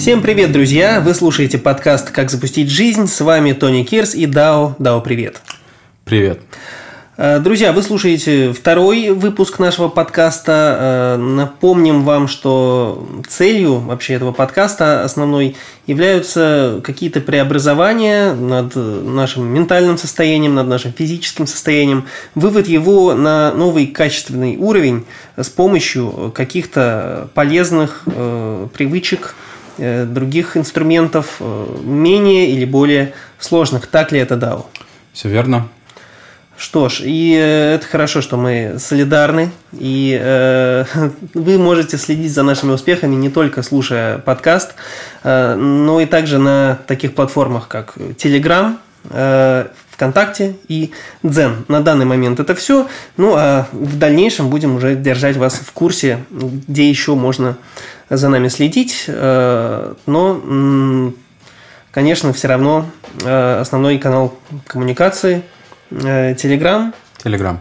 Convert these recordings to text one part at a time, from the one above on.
Всем привет, друзья! Вы слушаете подкаст «Как запустить жизнь». С вами Тони Кирс и Дао. Дао, привет! Привет! Э, друзья, вы слушаете второй выпуск нашего подкаста. Э, напомним вам, что целью вообще этого подкаста основной являются какие-то преобразования над нашим ментальным состоянием, над нашим физическим состоянием, вывод его на новый качественный уровень с помощью каких-то полезных э, привычек, других инструментов, менее или более сложных. Так ли это, Дао? Все верно. Что ж, и э, это хорошо, что мы солидарны, и э, вы можете следить за нашими успехами не только слушая подкаст, э, но и также на таких платформах, как Telegram, э, ВКонтакте и Дзен. На данный момент это все. Ну а в дальнейшем будем уже держать вас в курсе, где еще можно за нами следить. Э, но, конечно, все равно э, основной канал коммуникации – Телеграм. Телеграм.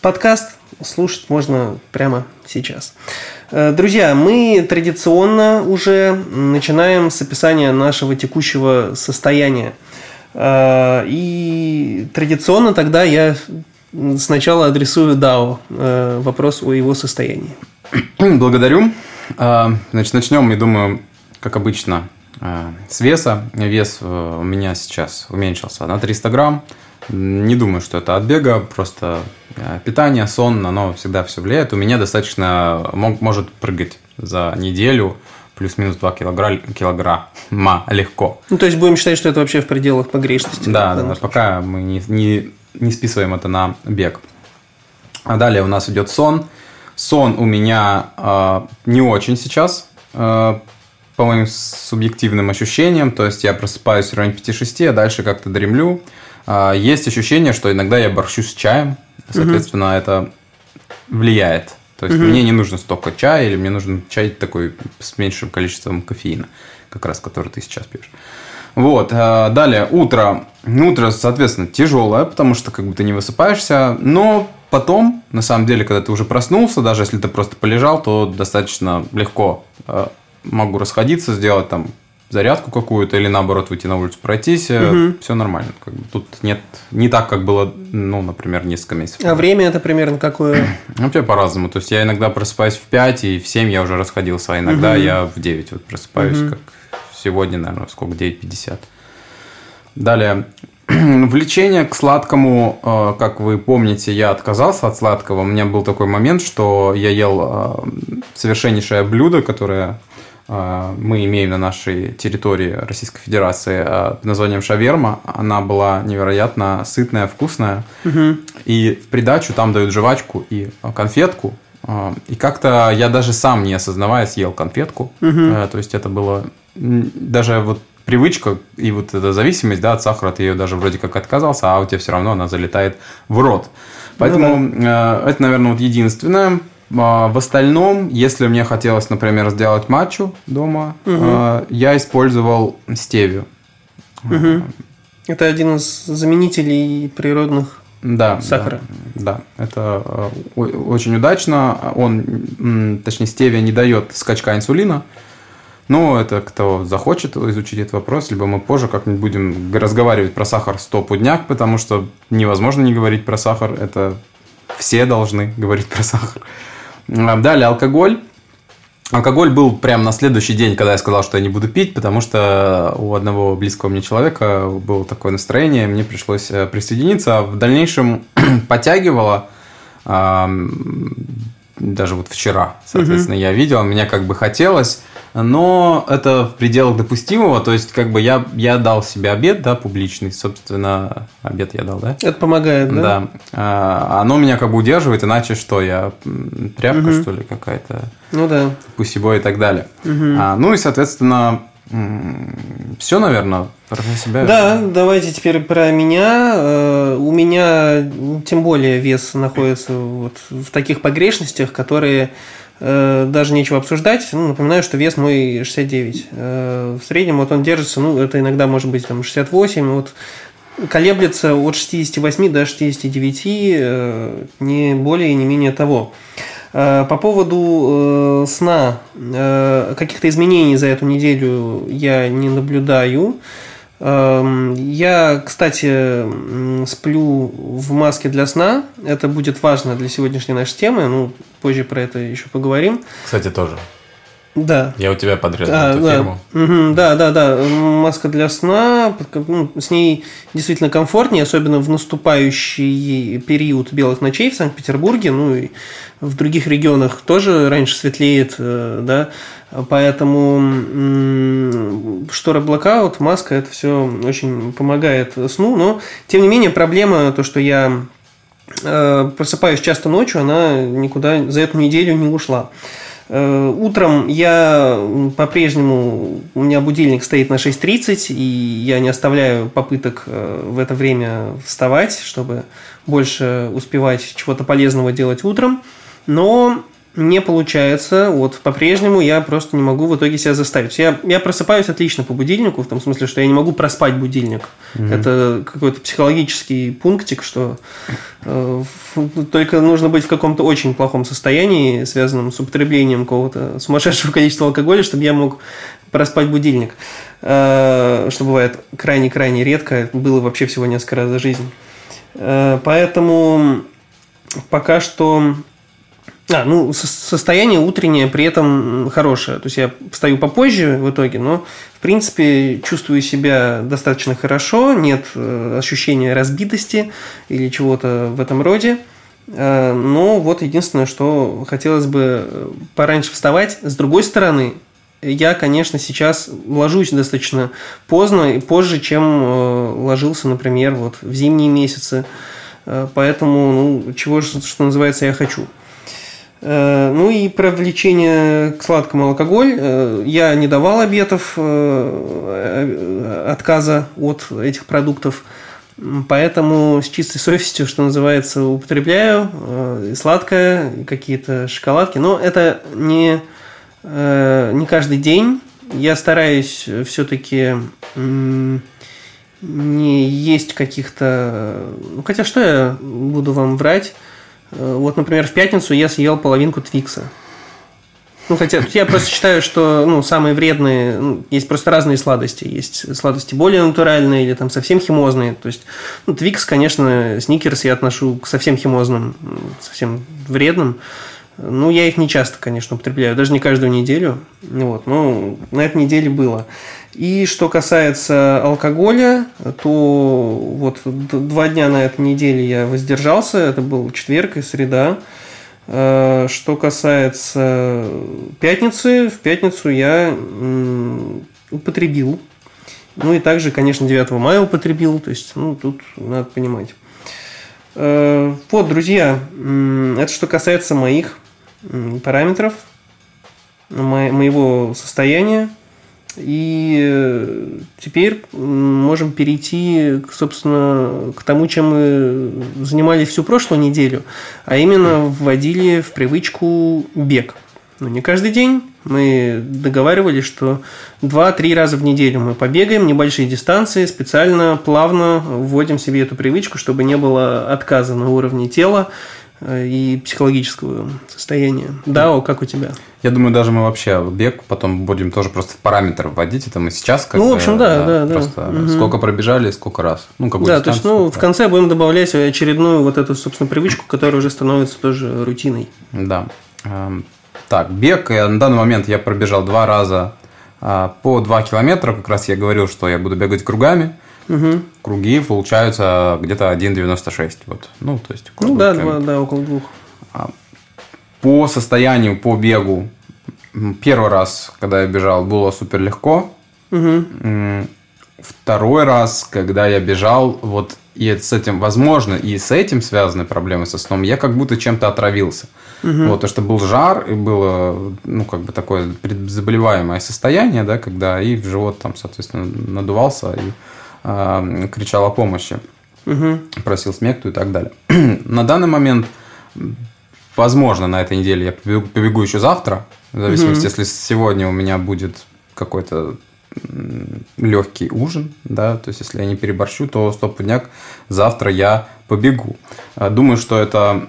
Подкаст слушать можно прямо сейчас. Э, друзья, мы традиционно уже начинаем с описания нашего текущего состояния. Э, и традиционно тогда я сначала адресую Дао э, вопрос о его состоянии. Благодарю. Значит, начнем, я думаю, как обычно, Э, с веса. Вес э, у меня сейчас уменьшился на 300 грамм. Не думаю, что это от бега, просто э, питание, сон, оно всегда все влияет. У меня достаточно может прыгать за неделю плюс-минус 2 килограмма, килограмма легко. Ну, то есть будем считать, что это вообще в пределах погрешности. Да, да, пока мы не, не, не списываем это на бег. А далее у нас идет сон. Сон у меня э, не очень сейчас. Э, по моим субъективным ощущениям, то есть я просыпаюсь в районе 5-6, а дальше как-то дремлю. А, есть ощущение, что иногда я борщу с чаем, соответственно, угу. это влияет. То есть угу. мне не нужно столько чая, или мне нужен чай такой с меньшим количеством кофеина, как раз который ты сейчас пьешь. Вот, а, далее, утро. Утро, соответственно, тяжелое, потому что как бы ты не высыпаешься, но потом, на самом деле, когда ты уже проснулся, даже если ты просто полежал, то достаточно легко а, могу расходиться, сделать там зарядку какую-то или наоборот выйти на улицу пройтись, угу. все нормально. Как бы, тут нет не так, как было, ну, например, несколько месяцев. А время это примерно какое? Вообще по-разному. То есть я иногда просыпаюсь в 5, и в 7 я уже расходился, а иногда угу. я в 9 вот просыпаюсь, угу. как сегодня, наверное, сколько, 9.50. Далее, влечение к сладкому, э, как вы помните, я отказался от сладкого. У меня был такой момент, что я ел э, совершеннейшее блюдо, которое мы имеем на нашей территории Российской Федерации а, под названием шаверма. Она была невероятно сытная, вкусная. Угу. И в придачу там дают жвачку и конфетку. А, и как-то я даже сам, не осознавая, съел конфетку. Угу. То есть это было даже вот привычка и вот эта зависимость да, от сахара, ты ее даже вроде как отказался, а у тебя все равно она залетает в рот. Поэтому ну, да. это, наверное, вот единственное. А, в остальном, если мне хотелось, например, сделать матчу дома, угу. я использовал стевию. Угу. Это один из заменителей природных да, сахара. Да, да, это а, очень удачно. Он, точнее, стевия не дает скачка инсулина. Но это кто захочет изучить этот вопрос, либо мы позже как-нибудь будем разговаривать про сахар стопудняк, потому что невозможно не говорить про сахар. Это все должны говорить про сахар. Далее алкоголь. Алкоголь был прямо на следующий день, когда я сказал, что я не буду пить, потому что у одного близкого мне человека было такое настроение, мне пришлось э, присоединиться. А в дальнейшем подтягивало, даже вот вчера, соответственно, угу. я видел, мне как бы хотелось, но это в пределах допустимого, то есть как бы я, я дал себе обед, да, публичный, собственно, обед я дал, да? Это помогает, да? Да. А, оно меня как бы удерживает, иначе что, я тряпка, угу. что ли, какая-то? Ну да. Пусибой и так далее. Угу. А, ну и, соответственно, все, наверное, про себя. Да, давайте теперь про меня. Э, у меня тем более вес находится вот в таких погрешностях, которые даже нечего обсуждать. Ну, напоминаю, что вес мой 69. Э, в среднем вот он держится, ну, это иногда может быть там 68, вот колеблется от 68 до 69, не более и не менее того. По поводу сна, каких-то изменений за эту неделю я не наблюдаю. Эм, я, кстати, сплю в маске для сна. Это будет важно для сегодняшней нашей темы. Ну, позже про это еще поговорим. Кстати, тоже. Да. Я у тебя подрезал а, эту да. фирму. Угу, да, да, да. Маска для сна. Ну, с ней действительно комфортнее, особенно в наступающий период белых ночей в Санкт-Петербурге. Ну и в других регионах тоже раньше светлеет, э, да. Поэтому шторы блокаут, маска, это все очень помогает сну. Но, тем не менее, проблема то, что я э, просыпаюсь часто ночью, она никуда за эту неделю не ушла. Э, утром я по-прежнему, у меня будильник стоит на 6.30, и я не оставляю попыток э, в это время вставать, чтобы больше успевать чего-то полезного делать утром. Но не получается. Вот по-прежнему я просто не могу в итоге себя заставить. Я, я просыпаюсь отлично по будильнику, в том смысле, что я не могу проспать будильник. Mm-hmm. Это какой-то психологический пунктик, что э, только нужно быть в каком-то очень плохом состоянии, связанном с употреблением какого-то сумасшедшего количества алкоголя, чтобы я мог проспать будильник. Э, что бывает крайне-крайне редко. Было вообще всего несколько раз за жизнь. Э, поэтому пока что а, ну, состояние утреннее при этом хорошее. То есть я встаю попозже в итоге, но, в принципе, чувствую себя достаточно хорошо, нет э, ощущения разбитости или чего-то в этом роде. Э, но вот единственное, что хотелось бы э, пораньше вставать. С другой стороны, я, конечно, сейчас ложусь достаточно поздно и позже, чем ложился, например, вот в зимние месяцы. Поэтому, ну, чего, что называется, я хочу – ну и про влечение к сладкому алкоголь. Э, я не давал обетов э, отказа от этих продуктов, поэтому с чистой совестью, что называется, употребляю сладкое, какие-то шоколадки. Но это не, не каждый день. Я стараюсь все-таки не есть каких-то... Ну, хотя что я буду вам врать? Э, вот, например, в пятницу я съел половинку Твикса. Ну, хотя я просто считаю, что ну, самые вредные, ну, есть просто разные сладости. Есть сладости более натуральные или там совсем химозные. То есть, ну, Твикс, конечно, сникерс я отношу к совсем химозным, совсем вредным. Ну, я их не часто, конечно, употребляю, даже не каждую неделю. Вот, но на этой неделе было. И что касается алкоголя, то вот два дня на этой неделе я воздержался. Это был четверг и среда. Э, что касается пятницы, в пятницу я употребил. Ну и также, конечно, 9 мая употребил. То есть, ну, тут надо понимать. Э, вот, друзья, это что касается моих параметров, моего состояния. И э, теперь можем перейти, собственно, к тому, чем мы занимались всю прошлую неделю, а именно вводили в привычку бег. Но не каждый день. Мы договаривались, что 2-3 раза в неделю мы побегаем, небольшие дистанции, специально, плавно вводим себе эту привычку, чтобы не было отказа на уровне тела, и психологического состояния. Да, о, как у тебя? Я думаю, даже мы вообще бег потом будем тоже просто в параметр вводить. Это мы сейчас как Ну, в общем, да, да, да. Просто угу. сколько пробежали, сколько раз. Ну, какую Да, то есть, ну, в конце будем добавлять очередную вот эту, собственно, привычку, которая уже становится тоже рутиной. Да. Эм, так, бег. На данный момент я пробежал два раза а, по 2 километра. Как раз я говорил, что я буду бегать кругами. Угу. Круги получаются где-то 1,96. Вот. Ну, то есть, ну да, два, да, около двух. А, по состоянию, по бегу, первый раз, когда я бежал, было супер легко. Угу. Второй раз, когда я бежал, вот и с этим, возможно, и с этим связаны проблемы со сном, я как будто чем-то отравился. Угу. Вот, то, что был жар, и было, ну, как бы такое заболеваемое состояние, да, когда и в живот там, соответственно, надувался, и э, кричал о помощи, угу. просил смекту и так далее. на данный момент, возможно, на этой неделе я побегу, побегу еще завтра, в зависимости, угу. если сегодня у меня будет какой-то легкий ужин, да, то есть если я не переборщу, то стопудняк завтра я побегу. А, думаю, что это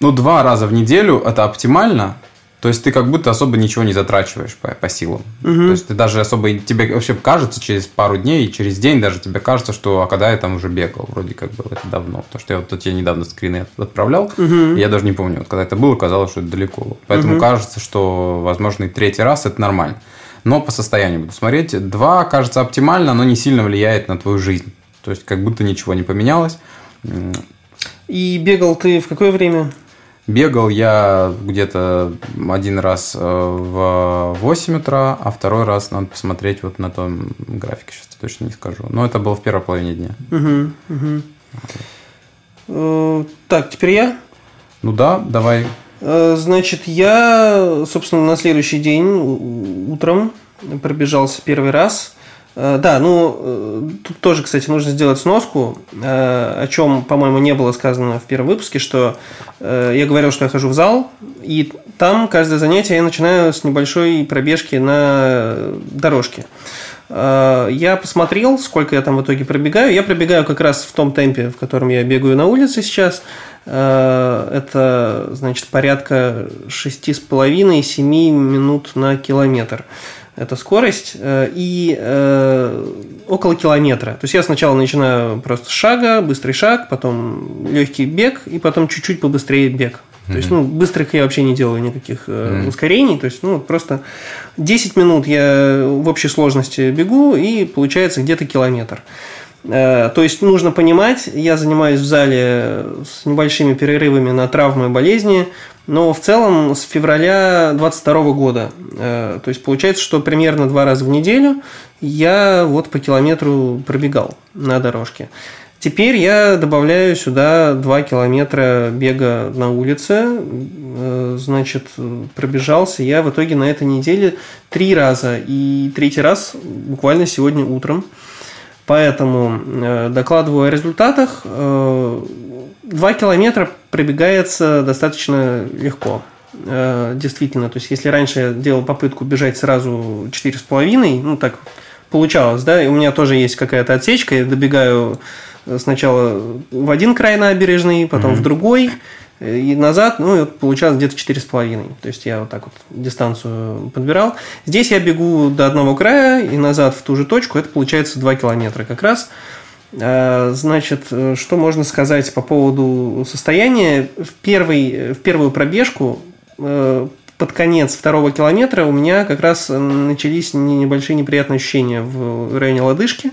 ну, два раза в неделю это оптимально. То есть ты как будто особо ничего не затрачиваешь по, по силам. Угу. То есть ты даже особо тебе вообще кажется через пару дней, через день даже тебе кажется, что а когда я там уже бегал, вроде как было это давно. Потому что я вот я недавно скрины отправлял, угу. я даже не помню, вот когда это было, казалось, что это далеко. Поэтому угу. кажется, что возможно и третий раз это нормально. Но по состоянию буду смотреть. Два кажется оптимально, но не сильно влияет на твою жизнь. То есть как будто ничего не поменялось. И бегал ты в какое время? Бегал я где-то один раз э, в 8 утра, а второй раз надо посмотреть вот на том графике, сейчас точно не скажу. Но это было в первой половине дня. Угу, угу. Так, теперь я? Ну да, давай. Э, значит, я, собственно, на следующий день утром пробежался первый раз – да, ну, э, тут тоже, кстати, нужно сделать сноску, э, о чем, по-моему, не было сказано в первом выпуске, что я говорил, что я хожу в зал, и там каждое занятие я начинаю с небольшой пробежки на дорожке. Я посмотрел, сколько я там в итоге пробегаю. Я пробегаю как раз в том темпе, в котором я бегаю на улице сейчас. Это, значит, порядка 6,5-7 минут на километр это скорость, э, и э, около километра. То есть я сначала начинаю просто с шага, быстрый шаг, потом легкий бег, и потом чуть-чуть побыстрее бег. То есть, ну, быстрых я вообще не делаю никаких э, ускорений. То есть, ну, просто 10 минут я в общей сложности бегу, и получается где-то километр. То есть нужно понимать, я занимаюсь в зале с небольшими перерывами на травмы и болезни, но в целом с февраля 2022 года. Э, то есть получается, что примерно два раза в неделю я вот по километру пробегал на дорожке. Теперь я добавляю сюда 2 километра бега на улице. Э, значит, пробежался я в итоге на этой неделе три раза. И третий раз буквально сегодня утром. Поэтому э, докладываю о результатах. Э, два километра пробегается достаточно легко. Э, действительно, то есть если раньше я делал попытку бежать сразу четыре с половиной, ну так получалось, да, и у меня тоже есть какая-то отсечка, я добегаю сначала в один край набережной, потом mm-hmm. в другой, и назад, ну, и получалось где-то 4,5. То есть я вот так вот дистанцию подбирал. Здесь я бегу до одного края и назад в ту же точку. Это получается 2 километра как раз. А, значит, что можно сказать по поводу состояния? В, первый, в первую пробежку э, под конец второго километра у меня как раз начались небольшие неприятные ощущения в районе лодыжки.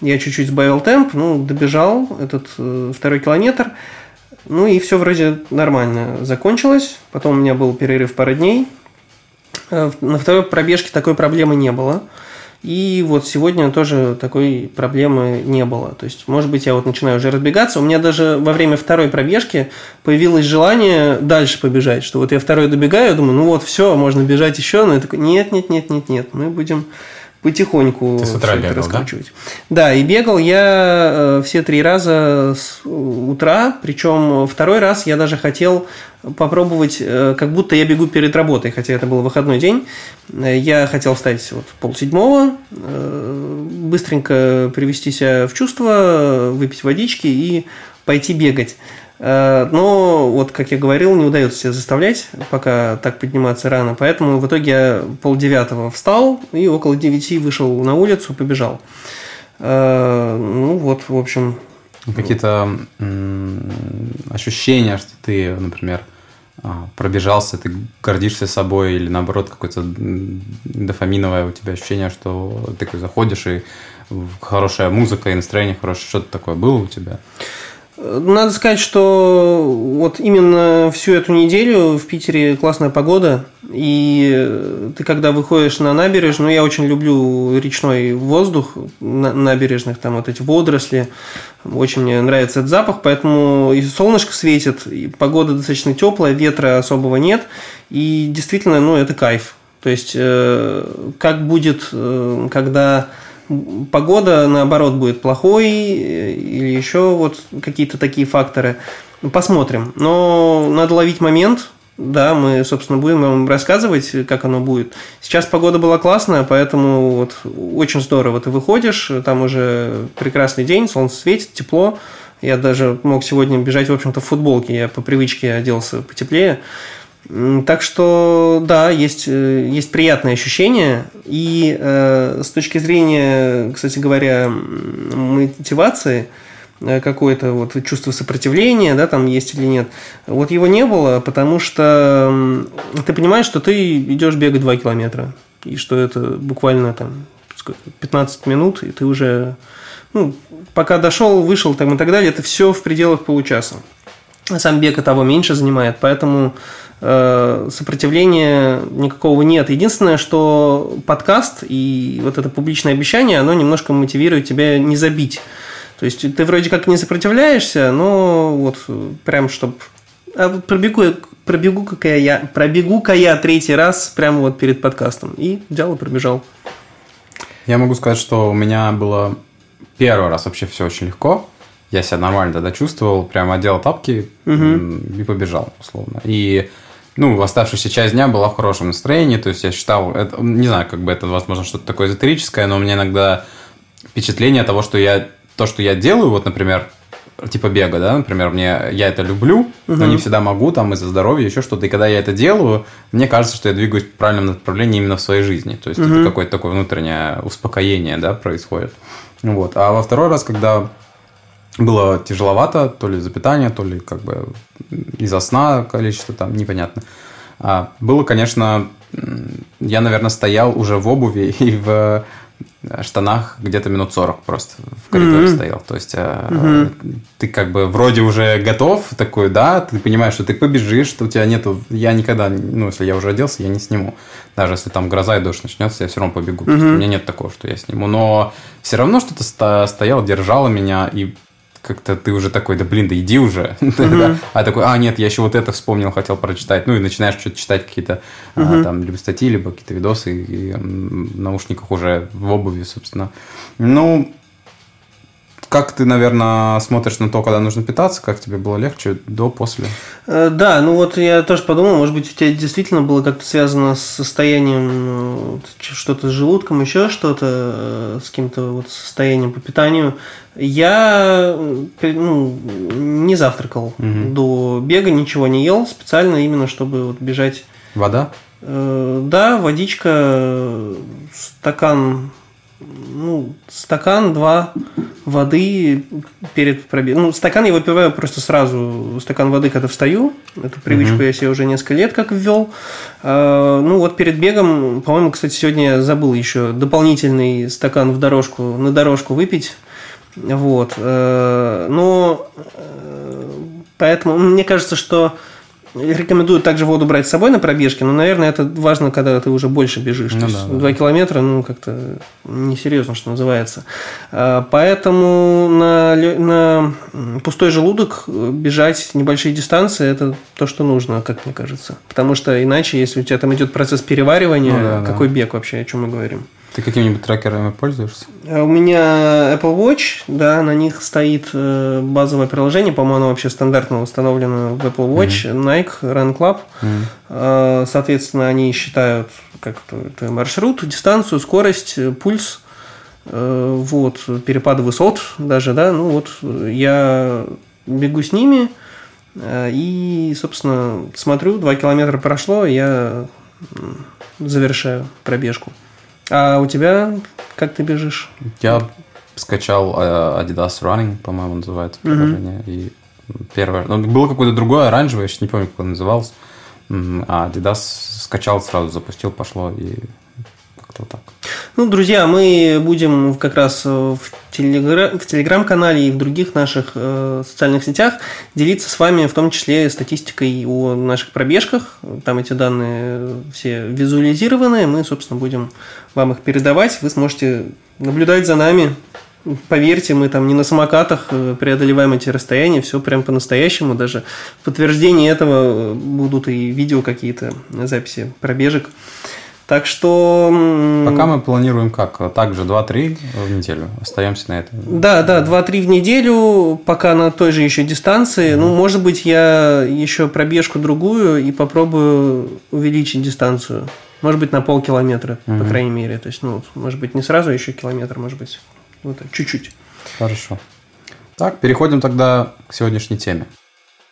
Я чуть-чуть сбавил темп, ну, добежал этот э, второй километр – ну и все вроде нормально закончилось. Потом у меня был перерыв пара дней. Э, на второй пробежке такой проблемы не было. И вот сегодня тоже такой проблемы не было. То есть, может быть, я вот начинаю уже разбегаться. У меня даже во время второй пробежки появилось желание дальше побежать. Что вот я второй добегаю, думаю, ну вот, все, можно бежать еще. Но я такой, нет, нет, нет, нет, нет, мы будем потихоньку Ты с утра бегал, раскручивать. Да? да, и бегал я э, все три раза с утра, причем второй раз я даже хотел попробовать, э, как будто я бегу перед работой, хотя это был выходной день. Э, я хотел встать вот полседьмого, быстренько привести себя в чувство, выпить водички и пойти бегать. Э, но, вот, как я говорил, не удается себя заставлять, пока так подниматься рано. Поэтому в итоге я полдевятого встал и около девяти вышел на улицу, побежал. Э, ну, вот, в общем... Какие-то ощущения, что ты, например, а, пробежался, ты гордишься собой, или наоборот, какое-то дофаминовое у тебя ощущение, что ты заходишь и хорошая музыка и настроение хорошее, что-то такое было у тебя? Надо сказать, что вот именно всю эту неделю в Питере классная погода, и ты когда выходишь на набережную, ну, я очень люблю речной воздух на набережных, там вот эти водоросли, очень мне нравится этот запах, поэтому и солнышко светит, и погода достаточно теплая, ветра особого нет, и действительно, ну, это кайф. То есть, э, как будет, э, когда погода, наоборот, будет плохой или еще вот какие-то такие факторы. Посмотрим. Но надо ловить момент. Да, мы, собственно, будем вам рассказывать, как оно будет. Сейчас погода была классная, поэтому вот очень здорово. Ты выходишь, там уже прекрасный день, солнце светит, тепло. Я даже мог сегодня бежать, в общем-то, в футболке. Я по привычке оделся потеплее. Так что, да, есть, э, есть приятные ощущения. И э, с точки зрения, кстати говоря, мотивации, э, какое-то вот чувство сопротивления, да, там есть или нет. Вот его не было, потому что ты понимаешь, что ты идешь бегать 2 километра. И что это буквально там 15 минут, и ты уже, ну, пока дошел, вышел там и так далее, это все в пределах получаса. Сам бег и того меньше занимает, поэтому сопротивления никакого нет. Единственное, что подкаст и вот это публичное обещание, оно немножко мотивирует тебя не забить. То есть ты вроде как не сопротивляешься, но вот прям чтобы а пробегу, пробегу-ка я, пробегу-ка я третий раз прямо вот перед подкастом. И взял и пробежал. Я могу сказать, что у меня было первый раз вообще все очень легко. Я себя нормально тогда чувствовал, прямо одел тапки угу. и побежал, условно. И ну, оставшаяся часть дня была в хорошем настроении, то есть я считал, это, не знаю, как бы это, возможно, что-то такое эзотерическое, но у меня иногда впечатление того, что я, то, что я делаю, вот, например, типа бега, да, например, мне, я это люблю, угу. но не всегда могу, там, из-за здоровья, еще что-то, и когда я это делаю, мне кажется, что я двигаюсь в правильном направлении именно в своей жизни, то есть угу. это какое-то такое внутреннее успокоение, да, происходит. Вот. А во второй раз, когда было тяжеловато, то ли из-за питания, то ли как бы из-за сна количество там, непонятно. А было, конечно, я, наверное, стоял уже в обуви и в штанах где-то минут 40 просто в коридоре mm-hmm. стоял. То есть mm-hmm. ты как бы вроде уже готов, такой, да, ты понимаешь, что ты побежишь, что у тебя нету... Я никогда, ну, если я уже оделся, я не сниму. Даже если там гроза и дождь начнется, я все равно побегу. Mm-hmm. у меня нет такого, что я сниму. Но все равно что-то стояло, держало меня, и как-то ты уже такой, да блин, да иди уже. Mm-hmm. а такой, а нет, я еще вот это вспомнил, хотел прочитать. Ну и начинаешь что-то читать какие-то mm-hmm. а, там либо статьи, либо какие-то видосы и, и в наушниках уже в обуви, собственно. Ну, как ты, наверное, смотришь на то, когда нужно питаться? Как тебе было легче до, после? Э, да, ну вот я тоже подумал, может быть, у тебя действительно было как-то связано с состоянием, ну, что-то с желудком, еще что-то, э, с каким-то вот состоянием по питанию. Я ну, не завтракал угу. до бега, ничего не ел, специально именно, чтобы вот бежать. Вода? Э, да, водичка, стакан ну, стакан, два воды перед пробегом. Ну, стакан я выпиваю просто сразу, стакан воды, когда встаю. Эту привычку угу. я себе уже несколько лет как ввел. А, ну, вот перед бегом, по-моему, кстати, сегодня я забыл еще дополнительный стакан в дорожку, на дорожку выпить. Вот. Э, но э, поэтому мне кажется, что Рекомендую также воду брать с собой на пробежке, но, наверное, это важно, когда ты уже больше бежишь. Ну, То да, есть, да. километра, ну, как-то несерьезно, что называется. А, поэтому на, на пустой желудок бежать небольшие дистанции – это то, что нужно, как мне кажется. Потому что иначе, если у тебя там идет процесс переваривания, ну, да, какой да. бег вообще, о чем мы говорим? Ты какими-нибудь трекерами пользуешься? А у меня Apple Watch, да, на них стоит э, базовое приложение, по-моему, оно вообще стандартно установлено в Apple Watch, mm-hmm. Nike, Run Club. Mm-hmm. Соответственно, они считают как твой маршрут, дистанцию, скорость, пульс, э, вот, перепады высот даже, да, ну вот я бегу с ними и, собственно, смотрю, 2 километра прошло, я завершаю пробежку. А у тебя как ты бежишь? Я скачал uh, Adidas Running, по-моему, называется приложение. Mm-hmm. И первое... Ну, было какое-то другое, оранжевое, я сейчас не помню, как оно называлось. А Adidas скачал, сразу запустил, пошло, и как-то вот так. Ну, друзья, мы будем как раз в, телегра... в телеграм-канале и в других наших э, социальных сетях делиться с вами в том числе статистикой о наших пробежках. Там эти данные все визуализированы. Мы, собственно, будем вам их передавать. Вы сможете наблюдать за нами. Поверьте, мы там не на самокатах э, преодолеваем эти расстояния, все прям по-настоящему. Даже в подтверждении этого будут и видео какие-то, записи пробежек. Так что... Пока мы планируем как? Также 2-3 в неделю. Остаемся на этом. Да, да, 2-3 в неделю, пока на той же еще дистанции. Mm-hmm. Ну, может быть, я еще пробежку другую и попробую увеличить дистанцию. Может быть, на полкилометра, mm-hmm. по крайней мере. То есть, ну, может быть, не сразу еще километр, может быть, вот чуть-чуть. Хорошо. Так, переходим тогда к сегодняшней теме.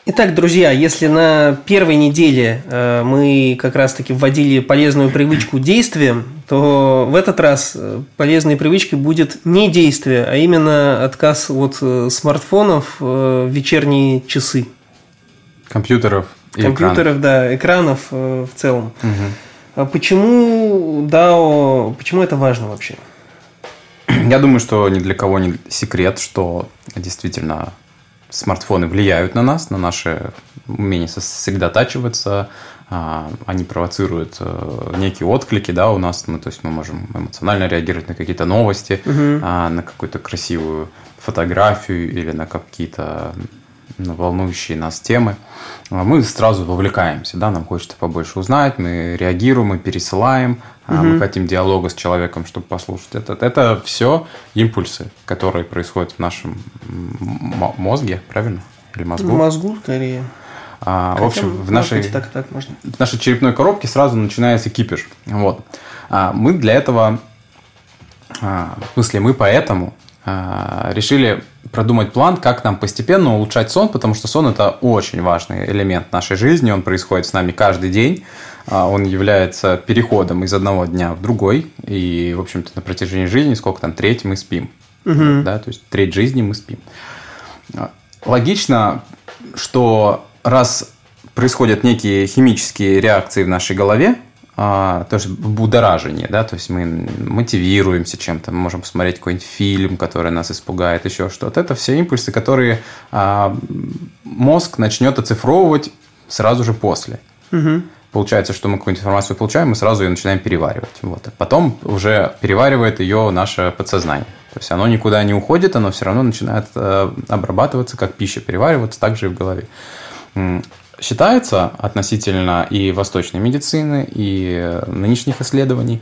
Итак, друзья, если на первой неделе э, мы как раз-таки вводили полезную привычку действием, то в этот раз э, полезной привычкой будет не действие, а именно отказ от э, смартфонов в вечерние часы. Компьютеров и Компьютеров, экранов. да, экранов в целом. Угу. Почему DAO, почему это важно вообще? Я думаю, что ни для кого не секрет, что действительно смартфоны влияют на нас, на наше умение сосредотачиваться, а, они провоцируют э, некие отклики, да, у нас, мы, то есть мы можем эмоционально реагировать на какие-то новости, угу. на какую-то красивую фотографию или на какие-то ну, волнующие нас темы. А мы сразу вовлекаемся, да, нам хочется побольше узнать, мы реагируем, мы пересылаем, угу. мы хотим диалога с человеком, чтобы послушать. Это, это все импульсы, которые происходят в нашем мозге, правильно? Или мозгу? В мозгу, скорее. А, Хотя, в общем, в нашей, так, так можно. в нашей черепной коробке сразу начинается кипиш. Вот. А, мы для этого, а, в смысле, мы поэтому решили продумать план, как нам постепенно улучшать сон, потому что сон – это очень важный элемент нашей жизни, он происходит с нами каждый день, а, он является переходом из одного дня в другой, и, в общем-то, на протяжении жизни, сколько там, треть мы спим, угу. да, то есть треть жизни мы спим. А, логично, что раз происходят некие химические реакции в нашей голове, а, то есть будоражение, да, то есть мы мотивируемся чем-то, мы можем посмотреть какой-нибудь фильм, который нас испугает, еще что-то. Это все импульсы, которые а, мозг начнет оцифровывать сразу же после. Угу. Получается, что мы какую-нибудь информацию получаем, мы сразу ее начинаем переваривать. Вот. А потом уже переваривает ее наше подсознание. То есть оно никуда не уходит, оно все равно начинает э, обрабатываться как пища, перевариваться также и в голове считается относительно и восточной медицины, и нынешних исследований,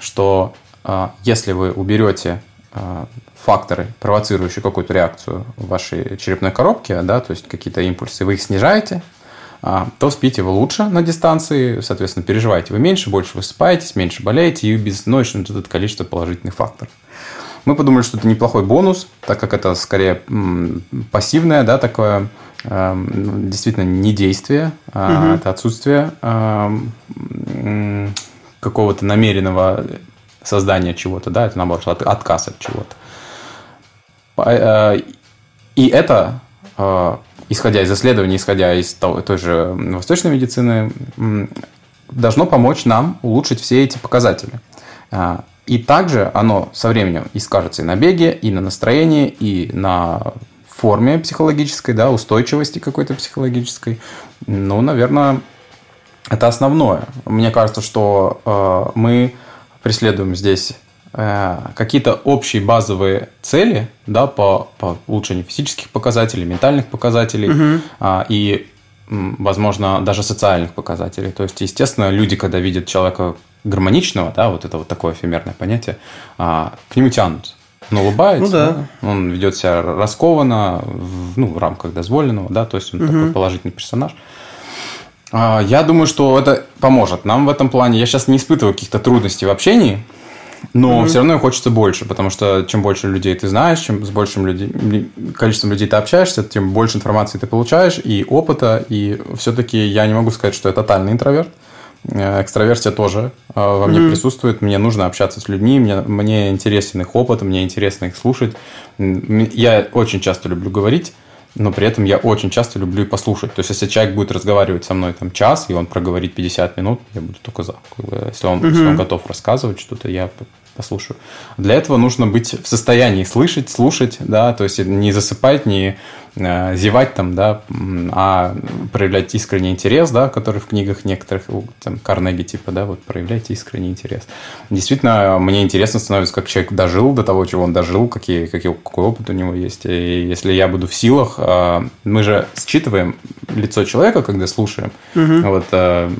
что э, если вы уберете э, факторы, провоцирующие какую-то реакцию в вашей черепной коробке, да, то есть какие-то импульсы, вы их снижаете, э, то спите вы лучше на дистанции, соответственно, переживаете вы меньше, больше высыпаетесь, меньше болеете, и без исчезнет это количество положительных факторов. Мы подумали, что это неплохой бонус, так как это скорее пассивное, да, такое действительно не действие, а угу. это отсутствие эм, какого-то намеренного создания чего-то, да, это наоборот отказ от чего-то. Э, и это, э, исходя из исследований, исходя из той же восточной медицины, должно помочь нам улучшить все эти показатели. Э, и также оно со временем и скажется и на беге, и на настроении, и на форме психологической, да, устойчивости какой-то психологической. Ну, наверное, это основное. Мне кажется, что э, мы преследуем здесь э, какие-то общие базовые цели да, по, по улучшению физических показателей, ментальных показателей угу. э, и, возможно, даже социальных показателей. То есть, естественно, люди, когда видят человека гармоничного, да, вот это вот такое эфемерное понятие, э, к нему тянутся. Он улыбается, ну, да. он ведет себя раскованно, в, ну, в рамках дозволенного, да, то есть он угу. такой положительный персонаж. А, я думаю, что это поможет нам в этом плане. Я сейчас не испытываю каких-то трудностей в общении, но угу. все равно хочется больше, потому что чем больше людей ты знаешь, чем с большим людей, количеством людей ты общаешься, тем больше информации ты получаешь и опыта. И все-таки я не могу сказать, что я тотальный интроверт. Экстраверсия тоже э, во мне mm-hmm. присутствует. Мне нужно общаться с людьми, мне, мне интересен их опыт, мне интересно их слушать. Я очень часто люблю говорить, но при этом я очень часто люблю и послушать. То есть, если человек будет разговаривать со мной там час, и он проговорит 50 минут, я буду только за. Если он, mm-hmm. если он готов рассказывать что-то, я послушаю. Для этого нужно быть в состоянии слышать, слушать, да, то есть не засыпать, не э, зевать там, да, а проявлять искренний интерес, да, который в книгах некоторых, там, Карнеги типа, да, вот проявляйте искренний интерес. Действительно, мне интересно становится, как человек дожил до того, чего он дожил, какие, какие, какой опыт у него есть. И если я буду в силах, э, мы же считываем лицо человека, когда слушаем, угу. вот э,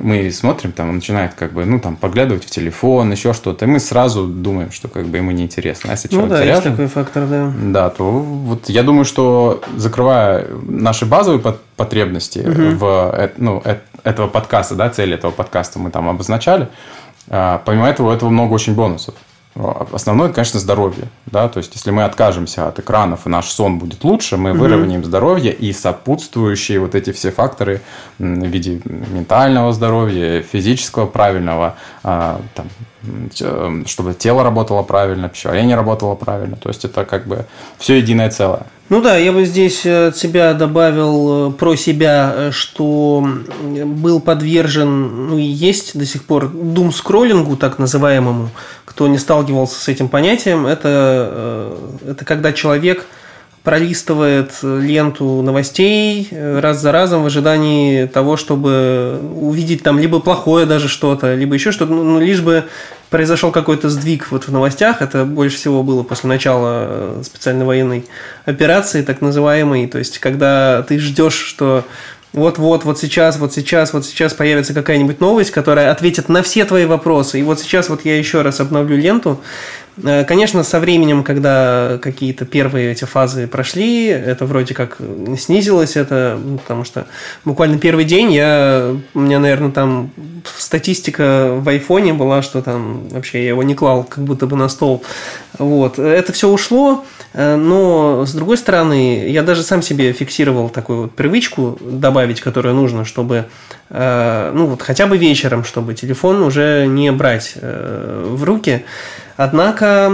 мы смотрим, там он начинает как бы, ну, там, поглядывать в телефон, еще что-то, и мы сразу думаем, что как бы ему неинтересно. А если ну да, заряжен, есть такой фактор, да. Да, то вот я думаю, что закрывая наши базовые потребности угу. в ну, этого подкаста, да, цели этого подкаста мы там обозначали, а, помимо этого, у этого много очень бонусов. Основное, конечно, здоровье. Да? То есть, если мы откажемся от экранов, и наш сон будет лучше, мы угу. выровняем здоровье и сопутствующие вот эти все факторы в виде ментального здоровья, физического правильного, а, там, чтобы тело работало правильно, пищеварение работало правильно. То есть, это как бы все единое целое. Ну да, я бы здесь от себя добавил э, про себя, э, что был подвержен, ну и есть до сих пор, дум-скроллингу, так называемому. Кто не сталкивался с этим понятием, это, э, это когда человек пролистывает ленту новостей раз за разом в ожидании того, чтобы увидеть там либо плохое даже что-то, либо еще что-то, ну, лишь бы произошел какой-то сдвиг вот в новостях. Это больше всего было после начала э, специальной военной операции, так называемой. То есть, когда ты ждешь, что вот-вот, вот сейчас, вот сейчас, вот сейчас появится какая-нибудь новость, которая ответит на все твои вопросы. И вот сейчас вот я еще раз обновлю ленту, Э, конечно, со временем, когда какие-то первые эти фазы прошли, это вроде как снизилось, это, потому что буквально первый день я, у меня, наверное, там статистика в айфоне была, что там вообще я его не клал как будто бы на стол. Вот. Это все ушло, э, но с другой стороны, я даже сам себе фиксировал такую вот привычку добавить, которую нужно, чтобы, э, ну вот хотя бы вечером, чтобы телефон уже не брать в руки. Однако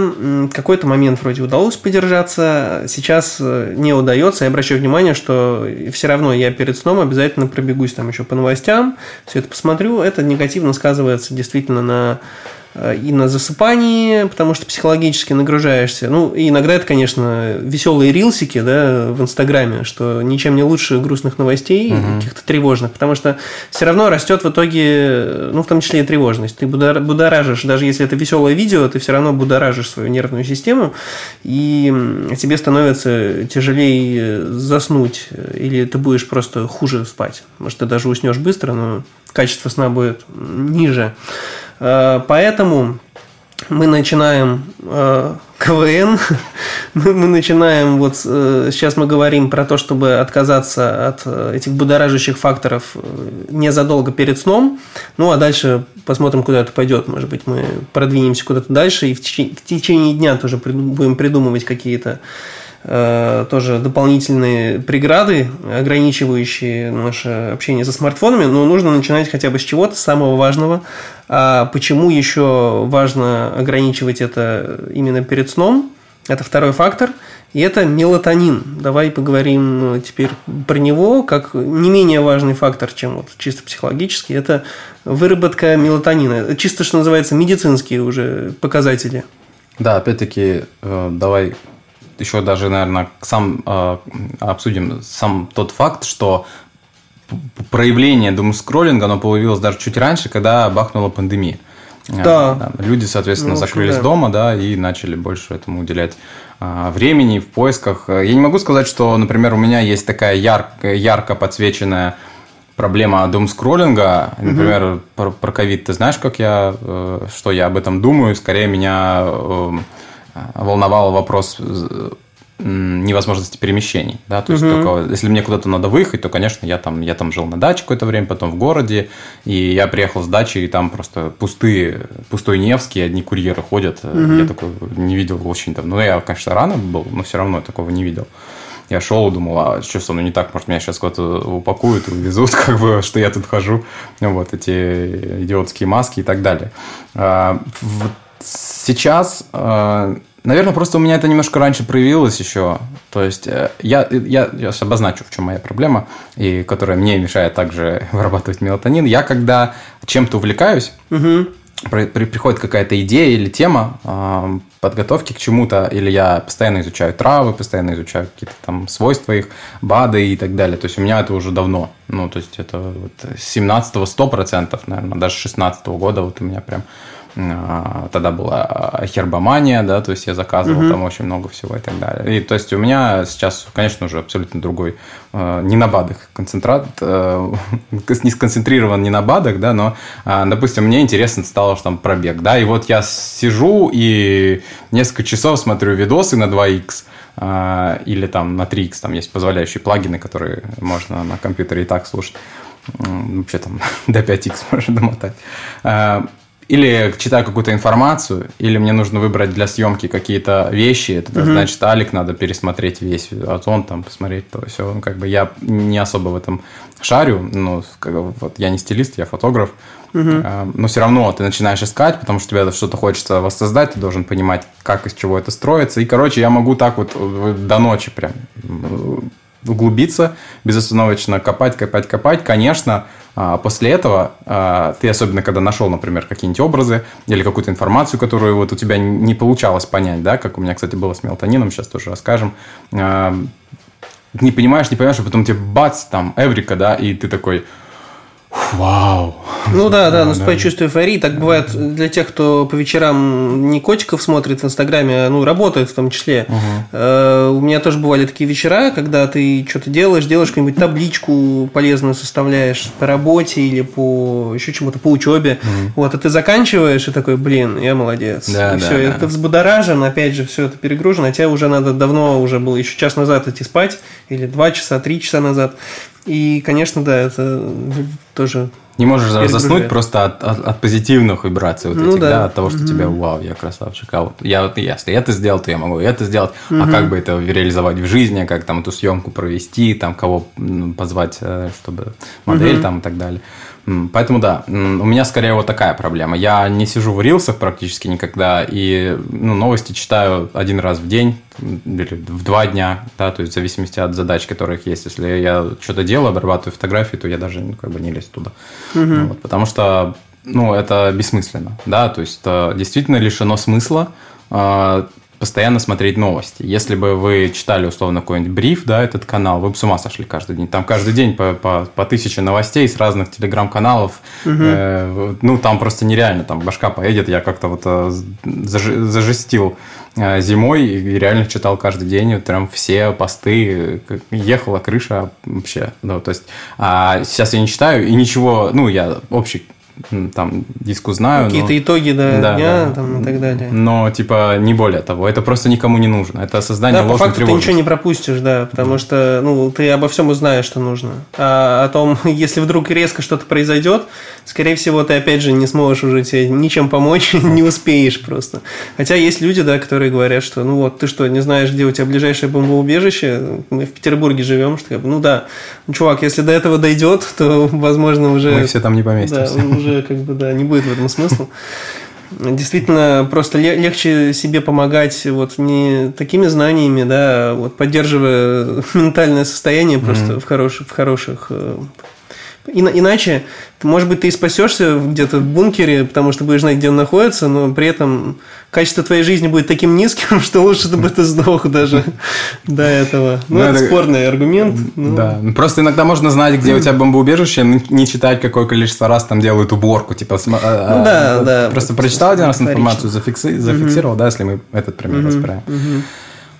какой-то момент вроде удалось подержаться, сейчас э, не удается. Я обращаю внимание, что все равно я перед сном обязательно пробегусь там еще по новостям, все это посмотрю. Это негативно сказывается действительно на и на засыпании, потому что психологически нагружаешься. Ну, и иногда это, конечно, веселые рилсики, да, в Инстаграме, что ничем не лучше грустных новостей, угу. каких-то тревожных, потому что все равно растет в итоге, ну, в том числе и тревожность. Ты будоражишь, даже если это веселое видео, ты все равно будоражишь свою нервную систему, и тебе становится тяжелее заснуть, или ты будешь просто хуже спать. Может, ты даже уснешь быстро, но качество сна будет ниже. Э, поэтому мы начинаем э, КВН, мы, начинаем вот э, сейчас мы говорим про то, чтобы отказаться от этих будоражащих факторов незадолго перед сном, ну а дальше посмотрим, куда это пойдет. Может быть, мы продвинемся куда-то дальше и в течение, дня тоже будем придумывать какие-то тоже дополнительные преграды, ограничивающие наше общение со смартфонами, но нужно начинать хотя бы с чего-то, самого важного. А почему еще важно ограничивать это именно перед сном? Это второй фактор. И это мелатонин. Давай поговорим теперь про него, как не менее важный фактор, чем вот чисто психологический. Это выработка мелатонина. Чисто, что называется, медицинские уже показатели. Да, опять-таки, э, давай еще даже, наверное, сам э, обсудим сам тот факт, что проявление думскроллинга, оно появилось даже чуть раньше, когда бахнула пандемия. Э, да. да. Люди, соответственно, ну, закрылись да. дома, да, и начали больше этому уделять а, времени в поисках. Я не могу сказать, что, например, у меня есть такая ярко, ярко подсвеченная проблема думскроллинга. Например, угу. про ковид. Ты знаешь, как я, э, что я об этом думаю? Скорее меня волновал вопрос невозможности перемещений, да, то есть угу. только если мне куда-то надо выехать, то, конечно, я там, я там жил на даче какое-то время, потом в городе, и я приехал с дачи, и там просто пустые, пустой Невский, одни курьеры ходят, угу. я такой не видел очень давно, ну, я, конечно, рано был, но все равно такого не видел. Я шел и думал, а что со мной не так, может, меня сейчас куда-то упакуют, увезут, как бы, что я тут хожу, вот, эти идиотские маски и так далее. А, Сейчас, э, наверное, просто у меня это немножко раньше проявилось еще. То есть э, я, я, я обозначу, в чем моя проблема, и которая мне мешает также вырабатывать мелатонин. Я когда чем-то увлекаюсь, угу. при, при, приходит какая-то идея или тема э, подготовки к чему-то, или я постоянно изучаю травы, постоянно изучаю какие-то там свойства их, БАДы и так далее. То есть у меня это уже давно. Ну, то есть это вот 17-го 100%, наверное, даже 16 -го года вот у меня прям тогда была хербомания, да, то есть я заказывал угу. там очень много всего и так далее. И то есть у меня сейчас, конечно, уже абсолютно другой, а, не на БАДах концентрат, э, не сконцентрирован не на БАДах, да, но, а, допустим, мне интересно стало, что там пробег, да, и вот я сижу и несколько часов смотрю видосы на 2х, или там на 3х, там есть позволяющие плагины, которые можно на компьютере и так слушать. Вообще там до 5х можно домотать или читаю какую-то информацию, или мне нужно выбрать для съемки какие-то вещи, это mm-hmm. значит, Алик надо пересмотреть весь озон, там, посмотреть то все. Ну, как бы я не особо в этом шарю, ну, как вот я не стилист, я фотограф, mm-hmm. но все равно ты начинаешь искать, потому что тебе что-то хочется воссоздать, ты должен понимать, как из чего это строится. И, короче, я могу так вот до ночи прям углубиться, безостановочно копать, копать, копать. Конечно, а, после этого а, ты, особенно когда нашел, например, какие-нибудь образы или какую-то информацию, которую вот у тебя не получалось понять, да, как у меня, кстати, было с мелатонином, сейчас тоже расскажем, а, не понимаешь, не понимаешь, а потом тебе бац, там, Эврика, да, и ты такой, Вау. Ну да, да, наступает да. чувство эйфории. Так бывает для тех, кто по вечерам не котиков смотрит в Инстаграме, а ну, работает в том числе. Угу. у меня тоже бывали такие вечера, когда ты что-то делаешь, делаешь какую-нибудь табличку полезную составляешь по работе или по еще чему-то, по учебе. Угу. Вот, и ты заканчиваешь и такой, блин, я молодец. Да, и да, все, да. ты взбудоражен, опять же, все это перегружено, а тебе уже надо давно уже было еще час назад идти спать, или два часа, три часа назад. И, конечно, да, это тоже не можешь заснуть просто от, от, от позитивных вибраций, вот ну, этих, да. да, от того, что угу. тебя, вау, я красавчик, а вот я вот если это сделал, то я могу это сделать, угу. а как бы это реализовать в жизни, как там эту съемку провести, там кого позвать, э, чтобы модель угу. там и так далее. Поэтому да, у меня скорее вот такая проблема. Я не сижу в рилсах практически никогда, и ну, новости читаю один раз в день или в два дня, да, то есть в зависимости от задач, которых есть. Если я что-то делаю, обрабатываю фотографии, то я даже ну, как бы не лезу туда. Угу. Вот, потому что ну, это бессмысленно, да, то есть это действительно лишено смысла а, постоянно смотреть новости. Если бы вы читали условно какой-нибудь бриф, да, этот канал, вы бы с ума сошли каждый день. Там каждый день по, по, по тысяче новостей с разных телеграм-каналов. Угу. Э, ну, там просто нереально, там башка поедет. Я как-то вот э, зажестил э, зимой и реально читал каждый день вот прям все посты. Ехала крыша вообще. Да, то есть, а сейчас я не читаю и ничего, ну, я общий там диску знаю. Какие-то но... итоги да, да, дня да. Там, и так далее. Но, типа, не более того. Это просто никому не нужно. Это создание да, ложной по факту ты ничего не пропустишь, да, потому что, ну, ты обо всем узнаешь, что нужно. А о том, если вдруг резко что-то произойдет, скорее всего, ты, опять же, не сможешь уже тебе ничем помочь, не успеешь просто. Хотя есть люди, да, которые говорят, что, ну, вот, ты что, не знаешь, где у тебя ближайшее бомбоубежище? Мы в Петербурге живем, что, ну, да, чувак, если до этого дойдет, то, возможно, уже... Мы все там не поместимся. Да, уже как бы да, не будет в этом смысла. Действительно, просто легче себе помогать вот не такими знаниями, да, а вот поддерживая ментальное состояние просто mm-hmm. в хороших, в хороших Иначе, может быть, ты и спасешься где-то в бункере, потому что будешь знать, где он находится, но при этом качество твоей жизни будет таким низким, что лучше, чтобы ты сдох даже до этого. Ну, ну это, спорный аргумент. Ну. Да. Просто иногда можно знать, где у тебя бомбоубежище, не читать, какое количество раз там делают уборку. Типа, ну, а, да, да. Просто прочитал один раз информацию, зафикси, зафиксировал, да, если мы этот пример разбираем.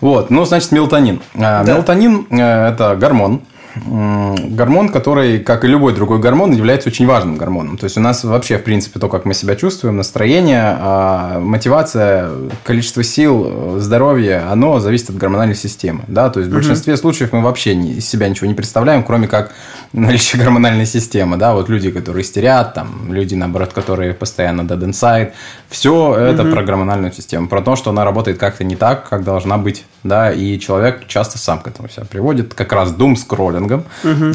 Вот, ну, значит, мелатонин. А, мелатонин э, – это гормон, гормон, который, как и любой другой гормон, является очень важным гормоном. То есть у нас вообще, в принципе, то, как мы себя чувствуем, настроение, а, мотивация, количество сил, здоровье, оно зависит от гормональной системы. Да? То есть в большинстве угу. случаев мы вообще из себя ничего не представляем, кроме как наличие гормональной системы. Да? Вот люди, которые истерят, там, люди, наоборот, которые постоянно dead inside. Все это угу. про гормональную систему, про то, что она работает как-то не так, как должна быть. Да? И человек часто сам к этому себя приводит. Как раз дум скроллинг Угу.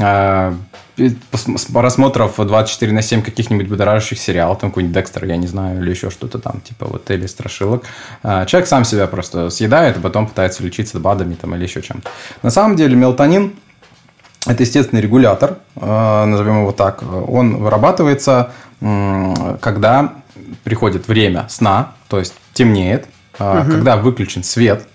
Просмотров 24 на 7 каких-нибудь будоражащих сериалов, там какой-нибудь Декстер, я не знаю, или еще что-то там, типа вот, или страшилок. А, человек сам себя просто съедает, а потом пытается лечиться БАДами там, или еще чем-то. На самом деле мелатонин – это естественный регулятор, а, назовем его так. Он вырабатывается, когда приходит время сна, то есть темнеет, угу. когда выключен свет,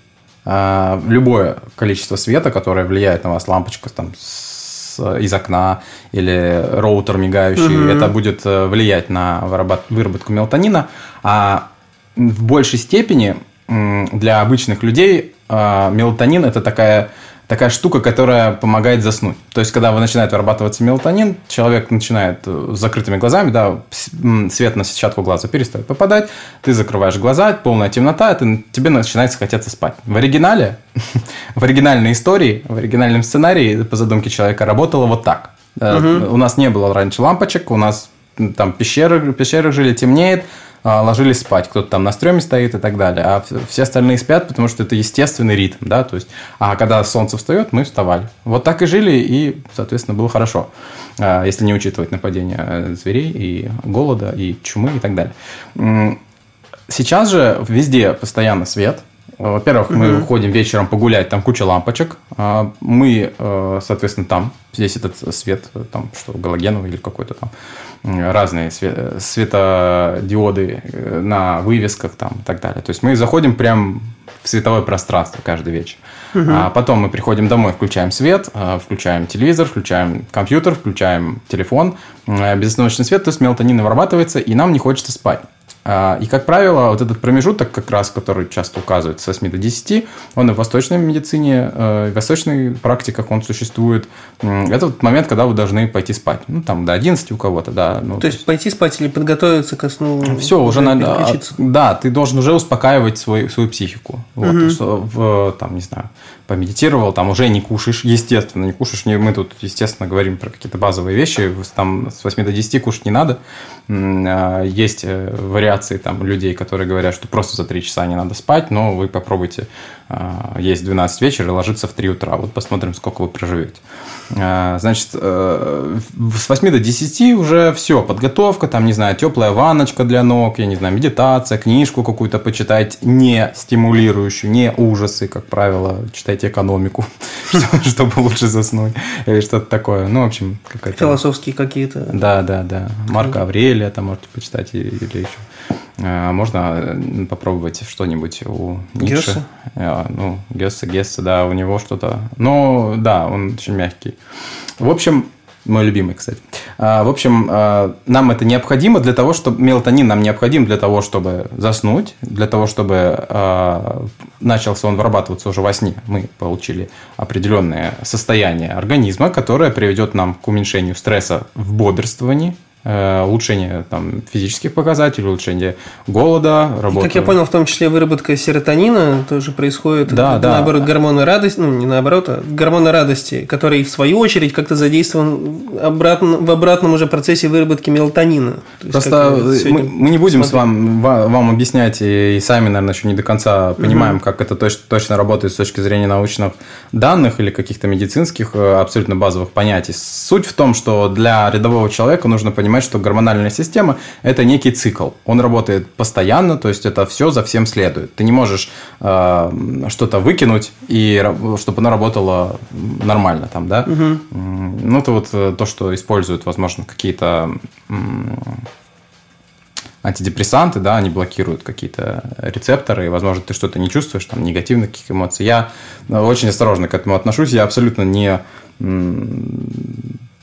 любое количество света, которое влияет на вас, лампочка там с, из окна или роутер мигающий, угу. это будет э, влиять на выработку мелатонина. А в большей степени для обычных людей а, мелатонин это такая такая штука, которая помогает заснуть. То есть, когда вы начинает вырабатываться мелатонин, человек начинает э, с закрытыми глазами, да, свет на сетчатку глаза перестает попадать, ты закрываешь глаза, полная темнота, ты, тебе начинает хотеться спать. В оригинале, в оригинальной истории, в оригинальном сценарии по задумке человека работало вот так. Угу. У нас не было раньше лампочек, у нас там пещеры, пещеры жили, темнеет, ложились спать. Кто-то там на стреме стоит и так далее. А все остальные спят, потому что это естественный ритм, да, то есть, а когда солнце встает, мы вставали. Вот так и жили, и, соответственно, было хорошо, а, если не учитывать нападения э, зверей и голода, и чумы и так далее. Сейчас же везде постоянно свет, во-первых, мы угу. выходим вечером погулять, там куча лампочек. А, мы, э, соответственно, там, здесь этот свет, там что, галогеновый или какой-то там, разные светодиоды э, на вывесках там и так далее. То есть мы заходим прям в световое пространство каждый вечер. Угу. А потом мы приходим домой, включаем свет, э, включаем телевизор, включаем компьютер, включаем телефон. Безостановочный свет, то есть мелатонин вырабатывается, и нам не хочется спать. А, и, как правило, вот этот промежуток, как раз, который часто указывают с 8 до 10, он и в восточной медицине, э, в восточной практиках он существует. Это вот момент, когда вы должны пойти спать. Ну, там, до 11 у кого-то, да. Ну, то, есть, пойти спать или подготовиться ко сну? Все, уже, уже надо... Да, ты должен уже успокаивать свой, свою психику. Вот, угу. что в, там, не знаю, помедитировал, там уже не кушаешь, естественно, не кушаешь. Мы тут, естественно, говорим про какие-то базовые вещи. Там с 8 до 10 кушать не надо. А, есть э, вариации там людей, которые говорят, что просто за 3 часа не надо спать, но вы попробуйте а, есть 12 вечера и ложиться в 3 утра. Вот посмотрим, сколько вы проживете. А, значит, э, с 8 до 10 уже все, подготовка, там, не знаю, теплая ванночка для ног, я не знаю, медитация, книжку какую-то почитать, не стимулирующую, не ужасы, как правило, читайте экономику, чтобы лучше заснуть, или что-то такое. Ну, в общем, какая-то... Философские какие-то. Да, да, да. Марка Аврелия там можете почитать или еще. А, можно попробовать что-нибудь у Ницше. Гесса? А, ну, Гесса, Гесса, да, у него что-то. Ну, да, он очень мягкий. В общем, мой любимый, кстати. А, в общем, нам это необходимо для того, чтобы... Мелатонин нам необходим для того, чтобы заснуть, для того, чтобы начался он вырабатываться уже во сне. Мы получили определенное состояние организма, которое приведет нам к уменьшению стресса в бодрствовании, улучшение там, физических показателей, улучшение голода, работы. И, как я понял, в том числе выработка серотонина тоже происходит. Да, да. Наоборот, гормоны радости, ну не наоборот, а гормоны радости, который в свою очередь как-то задействован обратно, в обратном уже процессе выработки мелатонина. Просто мы, мы не будем смотрим. с вам, вам объяснять, и сами, наверное, еще не до конца понимаем, угу. как это точно, точно работает с точки зрения научных данных или каких-то медицинских э, абсолютно базовых понятий. Суть в том, что для рядового человека нужно понимать, понимать, что гормональная система – это некий цикл. Он работает постоянно, то есть это все за всем следует. Ты не можешь э, что-то выкинуть, и чтобы оно работало нормально там, да? Угу. Ну, это вот э, то, что используют, возможно, какие-то антидепрессанты, да, они блокируют какие-то рецепторы, и, возможно, ты что-то не чувствуешь, там, негативных каких эмоций. Я э, очень осторожно к этому отношусь, я абсолютно не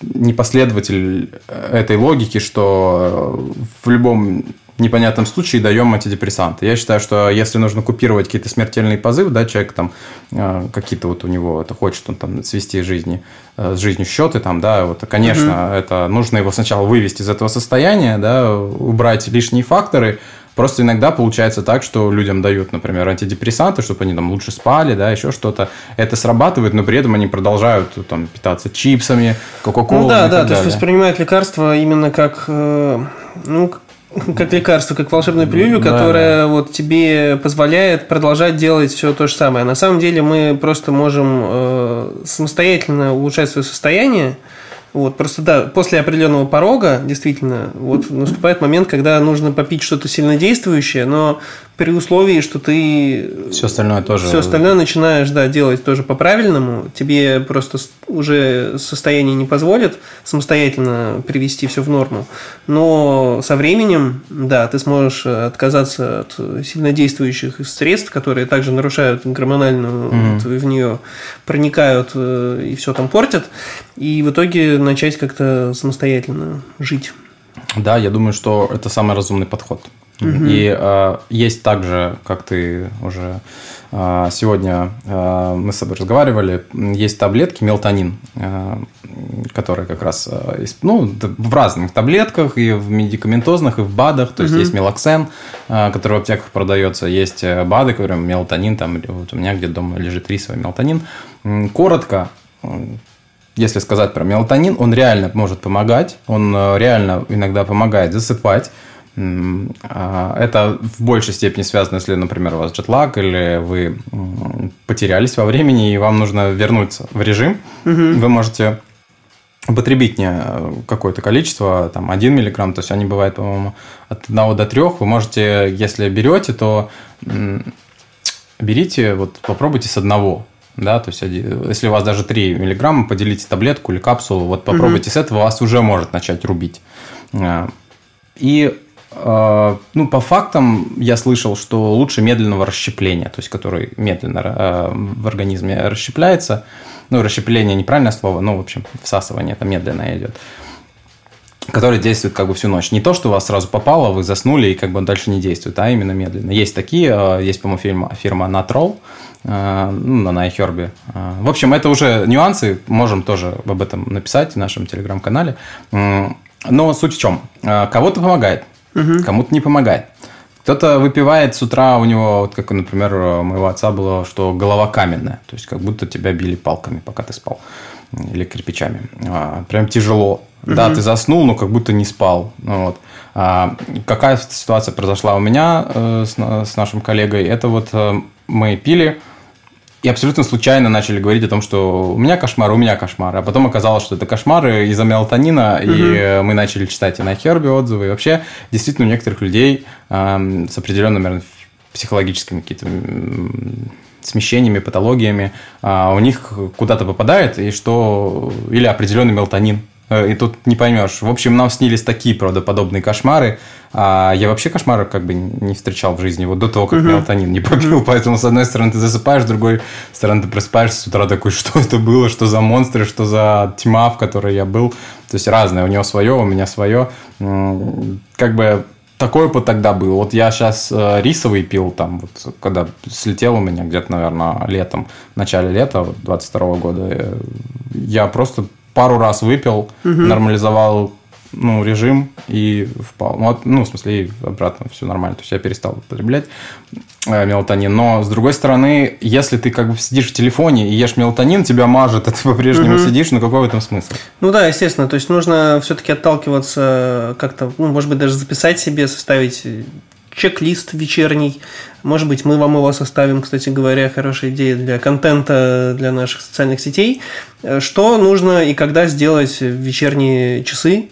не последователь этой логики, что в любом непонятном случае даем антидепрессанты. Я считаю, что если нужно купировать какие-то смертельные позывы, да, человек там э, какие-то вот у него это хочет он там свести жизни э, с жизнью счеты там, да, вот, конечно, угу. это нужно его сначала вывести из этого состояния, да, убрать лишние факторы, Просто иногда получается так, что людям дают, например, антидепрессанты, чтобы они там лучше спали, да, еще что-то. Это срабатывает, но при этом они продолжают там питаться чипсами, кока-колой. Ну да, да, то есть воспринимают лекарства именно как, э, ну, как лекарство, как волшебную пилюлю, да, которая да. вот тебе позволяет продолжать делать все то же самое. На самом деле мы просто можем э, самостоятельно улучшать свое состояние, вот, просто да, после определенного порога, действительно, вот наступает момент, когда нужно попить что-то сильнодействующее, но при условии, что ты все остальное тоже все остальное начинаешь да, делать тоже по-правильному, тебе просто уже состояние не позволит самостоятельно привести все в норму. Но со временем, да, ты сможешь отказаться от сильнодействующих средств, которые также нарушают гормональную, mm-hmm. вот, в нее проникают э, и все там портят, и в итоге начать как-то самостоятельно жить. Да, я думаю, что это самый разумный подход. Угу. И э, есть также, как ты уже э, сегодня э, мы с тобой разговаривали, есть таблетки мелатонин, э, которые как раз э, ну, в разных таблетках, и в медикаментозных, и в БАДах. То есть угу. есть мелоксен, э, который в аптеках продается, есть э, БАДы, которые мелатонин, там вот у меня где-то дома лежит рисовый мелатонин. Коротко, если сказать про мелатонин, он реально может помогать, он э, реально иногда помогает засыпать, это в большей степени связано, если, например, у вас джетлаг или вы потерялись во времени и вам нужно вернуться в режим. Угу. Вы можете употребить не какое-то количество, там 1 миллиграмм, то есть они бывают, по-моему, от 1 до 3. Вы можете, если берете, то берите, вот попробуйте с одного. Да, то есть, если у вас даже 3 миллиграмма, поделите таблетку или капсулу, вот попробуйте угу. с этого, вас уже может начать рубить. А, и а, ну, по фактам я слышал, что лучше медленного расщепления, то есть который медленно а, в организме расщепляется. Ну, расщепление неправильное слово, но, в общем, всасывание это медленно идет который действует как бы всю ночь. Не то, что вас сразу попало, вы заснули и как бы дальше не действует, а именно медленно. Есть такие, а, есть, по-моему, фирма, фирма Natrol, ну, на iHerb. В общем, это уже нюансы, можем тоже об этом написать в нашем телеграм-канале. Но суть в чем? Кого-то помогает, угу. кому-то не помогает. Кто-то выпивает с утра, у него, вот как, например, у моего отца было, что голова каменная, то есть как будто тебя били палками, пока ты спал, или кирпичами. А, прям тяжело. Угу. Да, ты заснул, но как будто не спал. Ну вот. А, какая ситуация произошла у меня э, с, с нашим коллегой? Это вот э, мы пили, и абсолютно случайно начали говорить о том, что у меня кошмар, у меня кошмар. А потом оказалось, что это кошмары из-за мелатонина, угу. и мы начали читать и на Хербе отзывы. И вообще, действительно, у некоторых людей э, с определенными, наверное, психологическими какими-то смещениями, патологиями, э, у них куда-то попадает, и что... Или определенный мелатонин и тут не поймешь. В общем, нам снились такие правдоподобные кошмары. А я вообще кошмары как бы не встречал в жизни, вот до того, как uh-huh. мелатонин не попил. Поэтому, с одной стороны, ты засыпаешь, с другой стороны, ты просыпаешься с утра такой, что это было, что за монстры, что за тьма, в которой я был. То есть разное. У него свое, у меня свое. Как бы такой опыт тогда был. Вот я сейчас э, рисовый пил, там, вот, когда слетел у меня где-то, наверное, летом, в начале лета 22 года, э, я просто пару раз выпил, угу. нормализовал ну, режим и впал. Ну, от, ну, в смысле, обратно все нормально. То есть я перестал употреблять э, мелатонин. Но, с другой стороны, если ты как бы сидишь в телефоне и ешь мелатонин, тебя мажет, а ты по-прежнему угу. сидишь, ну какой в этом смысл? Ну да, естественно. То есть нужно все-таки отталкиваться как-то, ну, может быть, даже записать себе, составить чек-лист вечерний. Может быть, мы вам его составим, кстати говоря, хорошая идея для контента для наших социальных сетей. Что нужно и когда сделать в вечерние часы,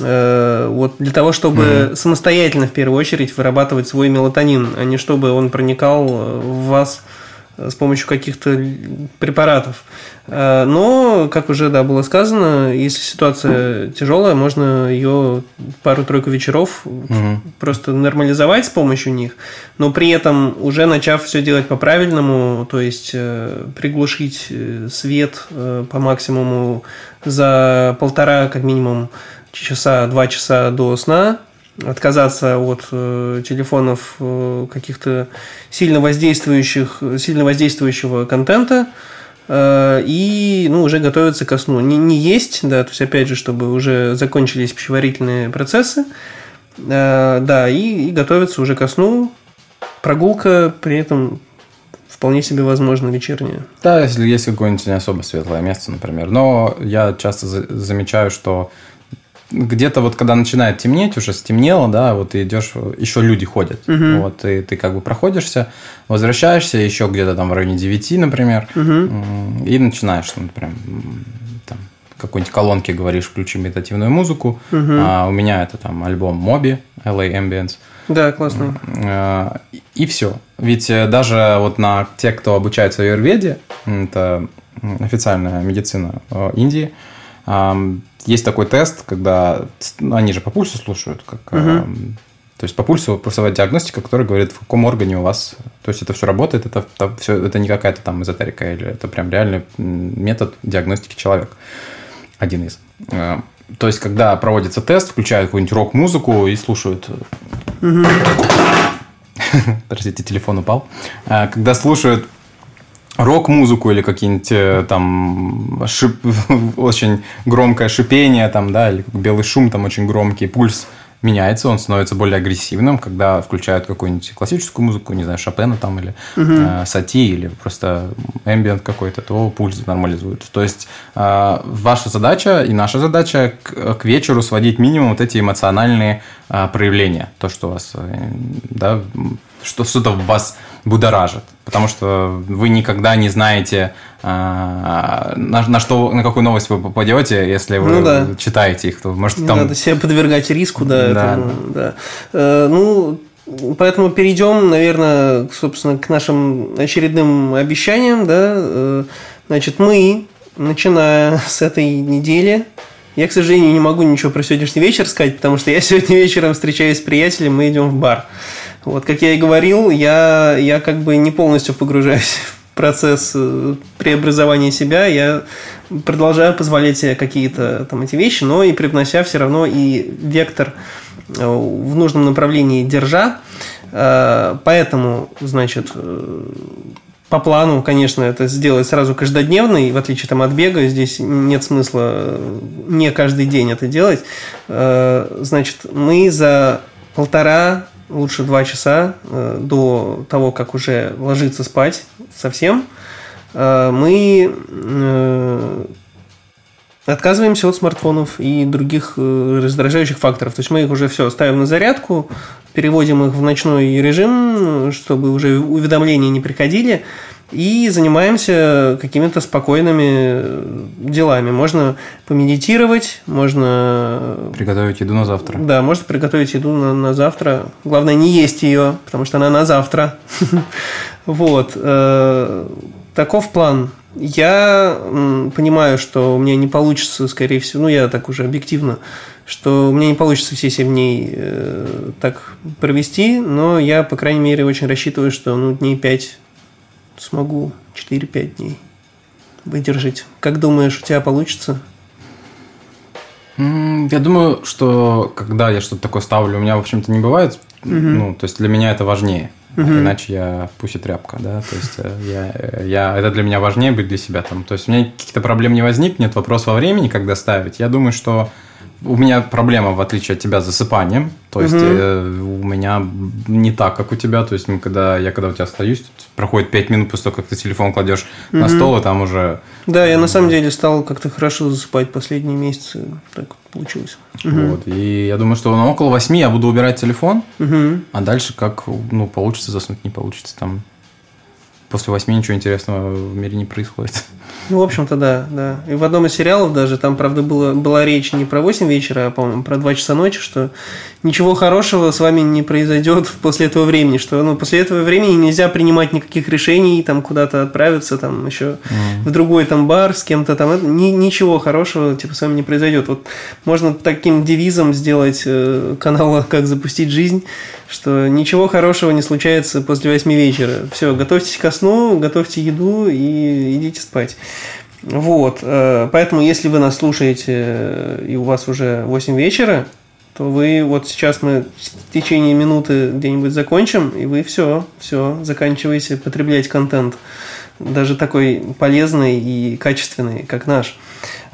э, вот для того, чтобы mm-hmm. самостоятельно в первую очередь вырабатывать свой мелатонин, а не чтобы он проникал в вас с помощью каких-то препаратов. Э, но, как уже да, было сказано, если ситуация тяжелая, можно ее пару-тройку вечеров угу. просто нормализовать с помощью них, но при этом уже начав все делать по-правильному, то есть э, приглушить э, свет по максимуму за полтора, как минимум, часа, два часа до сна, отказаться от э, телефонов э, каких-то сильно воздействующих, сильно воздействующего контента э, и ну, уже готовиться ко сну. Не, не есть, да, то есть опять же, чтобы уже закончились пищеварительные процессы, э, да, и, и готовиться уже ко сну. Прогулка при этом вполне себе возможно вечерняя. Да, если есть какое-нибудь не особо светлое место, например. Но я часто замечаю, что где-то вот когда начинает темнеть, уже стемнело, да, вот ты идешь, еще люди ходят. Угу. Вот, и ты как бы проходишься, возвращаешься еще где-то там в районе 9, например, угу. и начинаешь, ну, прям там, какой-нибудь колонке говоришь, включи медитативную музыку. Угу. А у меня это там альбом Моби, LA Ambience. Да, классно. А, и все. Ведь э, даже вот на те, кто обучается в Юрведе, это официальная медицина э, Индии, есть такой тест, когда ну, они же по пульсу слушают, как, угу. то есть по пульсу пульсовая диагностика, которая говорит, в каком органе у вас, то есть это все работает, это, это, все, это не какая-то там эзотерика, или это прям реальный метод диагностики человека. Один из. А, то есть, когда проводится тест, включают какую-нибудь рок-музыку и слушают. Угу. Простите, телефон упал. А, когда слушают рок-музыку или какие-нибудь э, там шип... очень громкое шипение там, да, или белый шум там очень громкий, пульс меняется, он становится более агрессивным, когда включают какую-нибудь классическую музыку, не знаю, Шопена там или угу. э, Сати или просто эмбиент какой-то, то пульс нормализует. То есть э, ваша задача и наша задача к, к вечеру сводить минимум вот эти эмоциональные э, проявления, то, что у вас, э, да, что что-то вас будоражит, потому что вы никогда не знаете, а, на, на что, на какую новость вы попадете, если вы ну, да. читаете их, то может не там... Надо себя подвергать риску, да. да. Этому, да. Э, ну, поэтому перейдем, наверное, собственно, к нашим очередным обещаниям, да. Э, значит, мы, начиная с этой недели, я, к сожалению, не могу ничего про сегодняшний вечер сказать, потому что я сегодня вечером встречаюсь с приятелем, мы идем в бар. Вот, как я и говорил, я, я как бы не полностью погружаюсь в процесс э, преобразования себя, я продолжаю позволять себе какие-то там эти вещи, но и привнося все равно и вектор э, в нужном направлении держа. Э, поэтому, значит, по плану, конечно, это сделать сразу каждодневный, в отличие там, от бега, здесь нет смысла не каждый день это делать. Значит, мы за полтора лучше два часа э, до того, как уже ложиться спать совсем, э, мы э, отказываемся от смартфонов и других раздражающих факторов. То есть мы их уже все ставим на зарядку, переводим их в ночной режим, чтобы уже уведомления не приходили и занимаемся какими-то спокойными делами. Можно помедитировать, можно... Приготовить еду на завтра. Да, можно приготовить еду на, на завтра. Главное, не есть ее, потому что она на завтра. Вот. Э, таков план. Я понимаю, что у меня не получится, скорее всего, ну, я так уже объективно, что у меня не получится все 7 дней э, так провести, но я, по крайней мере, очень рассчитываю, что ну, дней 5 смогу 4-5 дней выдержать. Как думаешь, у тебя получится? Я думаю, что когда я что-то такое ставлю, у меня, в общем-то, не бывает. Угу. Ну, то есть для меня это важнее. Угу. Иначе я пусть и тряпка, да. То есть э, я, э, я, это для меня важнее быть для себя там. То есть у меня каких-то проблем не возникнет. Вопрос во времени, когда ставить. Я думаю, что у меня проблема, в отличие от тебя, с засыпанием. То есть угу. э, у меня не так, как у тебя. То есть мы, когда, я когда у тебя остаюсь, проходит 5 минут после того, как ты телефон кладешь угу. на стол, и там уже... Да, я на самом деле стал как-то хорошо засыпать последние месяцы. Так получилось. Вот. Угу. И я думаю, что ну, около 8 я буду убирать телефон, угу. а дальше как ну, получится заснуть, не получится. Там после восьми ничего интересного в мире не происходит. Ну, в общем-то, да, да. И в одном из сериалов даже, там, правда, было, была речь не про 8 вечера, а, по-моему, про 2 часа ночи, что ничего хорошего с вами не произойдет после этого времени, что, ну, после этого времени нельзя принимать никаких решений, там, куда-то отправиться, там, еще mm. в другой там бар с кем-то там, это, ни, ничего хорошего, типа, с вами не произойдет. Вот можно таким девизом сделать э, канал «Как запустить жизнь», что ничего хорошего не случается после 8 вечера. Все, готовьтесь ко сну, готовьте еду и идите спать. Вот, э, поэтому если вы нас слушаете э, и у вас уже 8 вечера, то вы вот сейчас мы в течение минуты где-нибудь закончим, и вы все, все, заканчиваете потреблять контент. Даже такой полезный и качественный, как наш.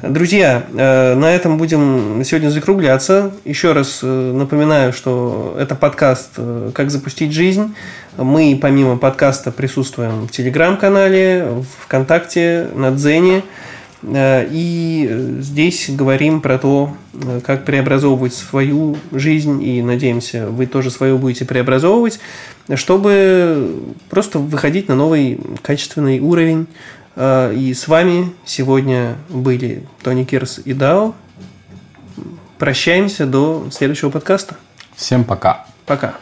Друзья, э, на этом будем сегодня закругляться. Еще раз напоминаю, что это подкаст «Как запустить жизнь». Мы помимо подкаста присутствуем в Телеграм-канале, ВКонтакте, на Дзене. И здесь говорим про то, как преобразовывать свою жизнь, и надеемся, вы тоже свою будете преобразовывать, чтобы просто выходить на новый качественный уровень Э, и с вами сегодня были Тони Кирс и Дао. Прощаемся до следующего подкаста. Всем пока. Пока.